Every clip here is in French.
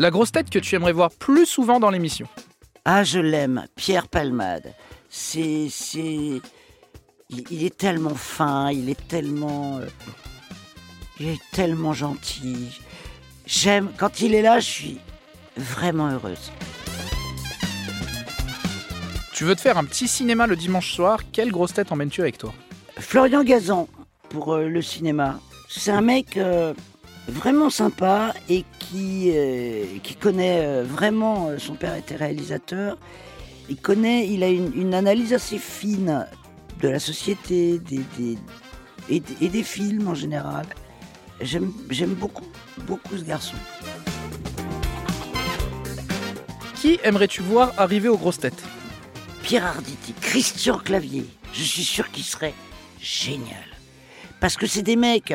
La grosse tête que tu aimerais voir plus souvent dans l'émission Ah, je l'aime, Pierre Palmade. C'est. c'est... Il, il est tellement fin, il est tellement. euh, Il est tellement gentil. J'aime. Quand il est là, je suis vraiment heureuse. Tu veux te faire un petit cinéma le dimanche soir, quelle grosse tête emmènes-tu avec toi? Florian Gazan, pour euh, le cinéma. C'est un mec euh, vraiment sympa et qui, euh, qui connaît euh, vraiment. euh, son père était réalisateur. Il connaît, il a une, une analyse assez fine de la société des, des- et, et des films en général. J'aime j'aime beaucoup, beaucoup ce garçon. Qui aimerais-tu voir arriver aux grosses têtes? Pierre Arditi, Christian Clavier, je suis sûr qu'il serait génial. Parce que c'est des mecs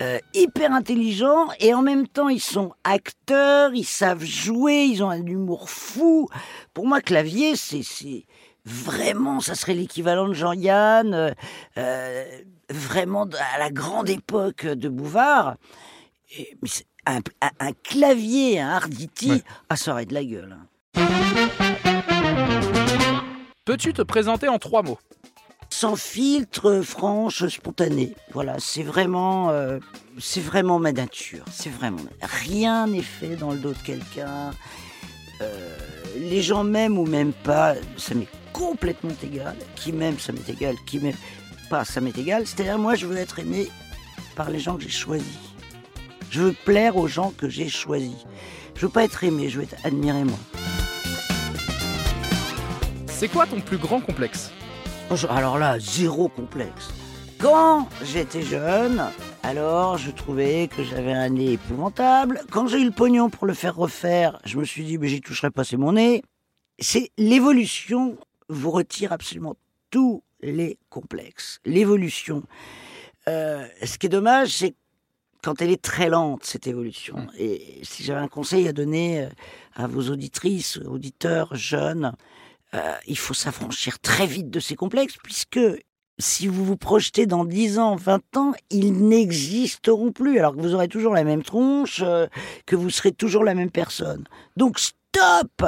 euh, hyper intelligents et en même temps ils sont acteurs, ils savent jouer, ils ont un humour fou. Pour moi, Clavier, c'est vraiment, ça serait l'équivalent de Jean-Yann, euh, euh, vraiment à la grande époque de Bouvard. Et- mais c'est un, un- un clavier, un Arditi, Ouais. ah ça aurait de la gueule. hein. Peux-tu te présenter en trois mots? Sans filtre, franche, spontanée. Voilà, c'est vraiment, euh, c'est vraiment ma nature. C'est vraiment rien n'est fait dans le dos de quelqu'un. Euh, les gens m'aiment ou m'aiment pas, ça m'est complètement égal. Qui m'aime, ça m'est égal. Qui m'aime pas, ça m'est égal. C'est-à-dire, moi, je veux être aimé par les gens que j'ai choisis. Je veux plaire aux gens que j'ai choisis. Je veux pas être aimé, je veux être admiré moi. C'est quoi ton plus grand complexe? Alors là, zéro complexe. Quand j'étais jeune, alors je trouvais que j'avais un nez épouvantable. Quand j'ai eu le pognon pour le faire refaire, je me suis dit, mais j'y toucherai pas, c'est mon nez. C'est l'évolution vous retire absolument tous les complexes. L'évolution. Euh, ce qui est dommage, c'est quand elle est très lente, cette évolution. Et si j'avais un conseil à donner euh, à vos auditrices, auditeurs jeunes, euh, il faut s'affranchir très vite de ces complexes, puisque si vous vous projetez dans 10 ans, 20 ans, ils n'existeront plus, alors que vous aurez toujours la même tronche, euh, que vous serez toujours la même personne. Donc stop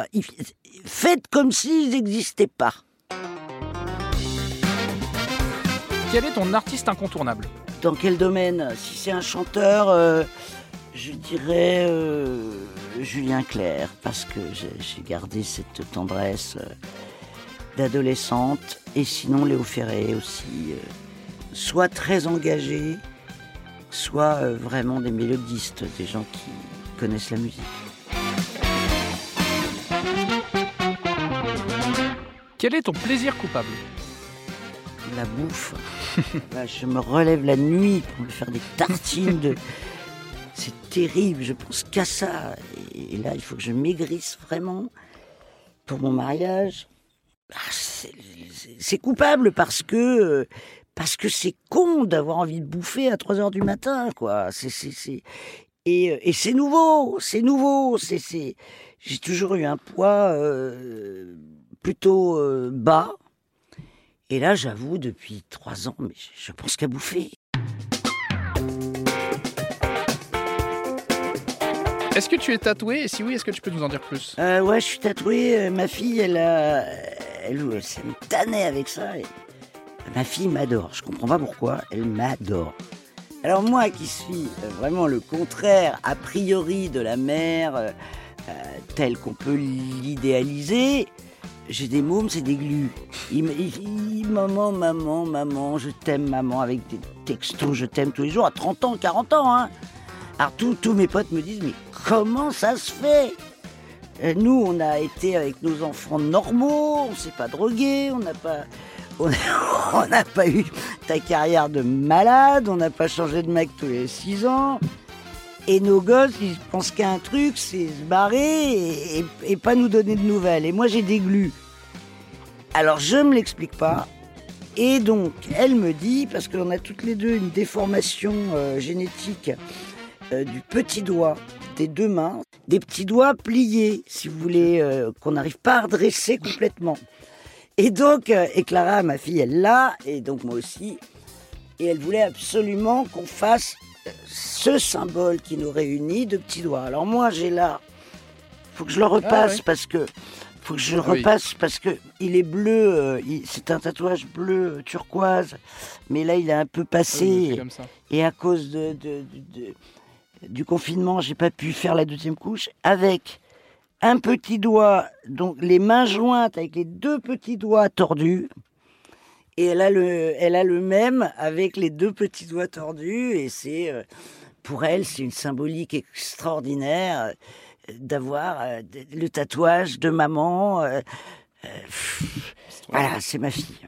Faites comme s'ils n'existaient pas. Quel est ton artiste incontournable? Dans quel domaine? Si c'est un chanteur, euh, je dirais euh, Julien Clerc, parce que j'ai gardé cette tendresse euh, d'adolescente. Et sinon, Léo Ferré aussi. euh, soit très engagé, soit euh, vraiment des mélodistes, des gens qui connaissent la musique. Quel est ton plaisir coupable? La bouffe. Là, je me relève la nuit pour me faire des tartines de. C'est terrible, je pense qu'à ça. Et, là, il faut que je maigrisse vraiment pour mon mariage. Ah, c'est- coupable parce que. euh, Parce que c'est con d'avoir envie de bouffer à 3 heures du matin, quoi. Euh, et c'est nouveau, c'est nouveau. C'est. J'ai toujours eu un poids euh, plutôt bas. Et là, j'avoue, depuis trois ans, mais je pense qu'à bouffer. Est-ce que tu es tatoué Et si oui, est-ce que tu peux nous en dire plus? Euh, ouais, je suis tatoué. euh, Ma fille, elle a. Elle, ça me tannait avec ça. Ma fille m'adore. Je comprends pas pourquoi. Elle m'adore. Alors, moi qui suis euh, vraiment le contraire, a priori, de la mère euh, euh, telle qu'on peut l'idéaliser, j'ai des mômes, c'est des glues. Ils me- ils- ils- maman, maman, maman, je t'aime, maman, avec des textos, je t'aime tous les jours, à 30 ans, 40 ans, hein. Tous- mes potes me disent, mais comment ça se fait? Euh, Nous, on a été avec nos enfants normaux, on s'est pas drogué, on n'a pas, eu ta carrière de malade, on n'a pas changé de mec tous les six ans. Et nos gosses, ils pensent qu'à un truc, c'est se barrer et, pas nous donner de nouvelles. Et moi, j'ai des. Alors, je me l'explique pas. Et donc, elle me dit, parce qu'on a toutes les deux une déformation euh, génétique euh, du petit doigt, des deux mains, des petits doigts pliés, si vous voulez, euh, qu'on n'arrive pas à redresser complètement. Et donc, euh, et Clara, ma fille, elle l'a, et donc moi aussi. Et elle voulait absolument qu'on fasse ce symbole qui nous réunit de petits doigts. Alors moi, j'ai là faut que je le repasse Ah ouais. parce que faut que je oui. repasse parce que il est bleu. euh, c'est un tatouage bleu turquoise, mais là il est un peu passé. Et à cause de, de- de- de- du confinement, j'ai pas pu faire la deuxième couche avec un petit doigt, donc les mains jointes avec les deux petits doigts tordus. Et elle a le, elle a le même avec les deux petits doigts tordus. Et c'est, euh, pour elle, c'est une symbolique extraordinaire euh, d'avoir euh, le tatouage de maman. voilà, c'est ma fille.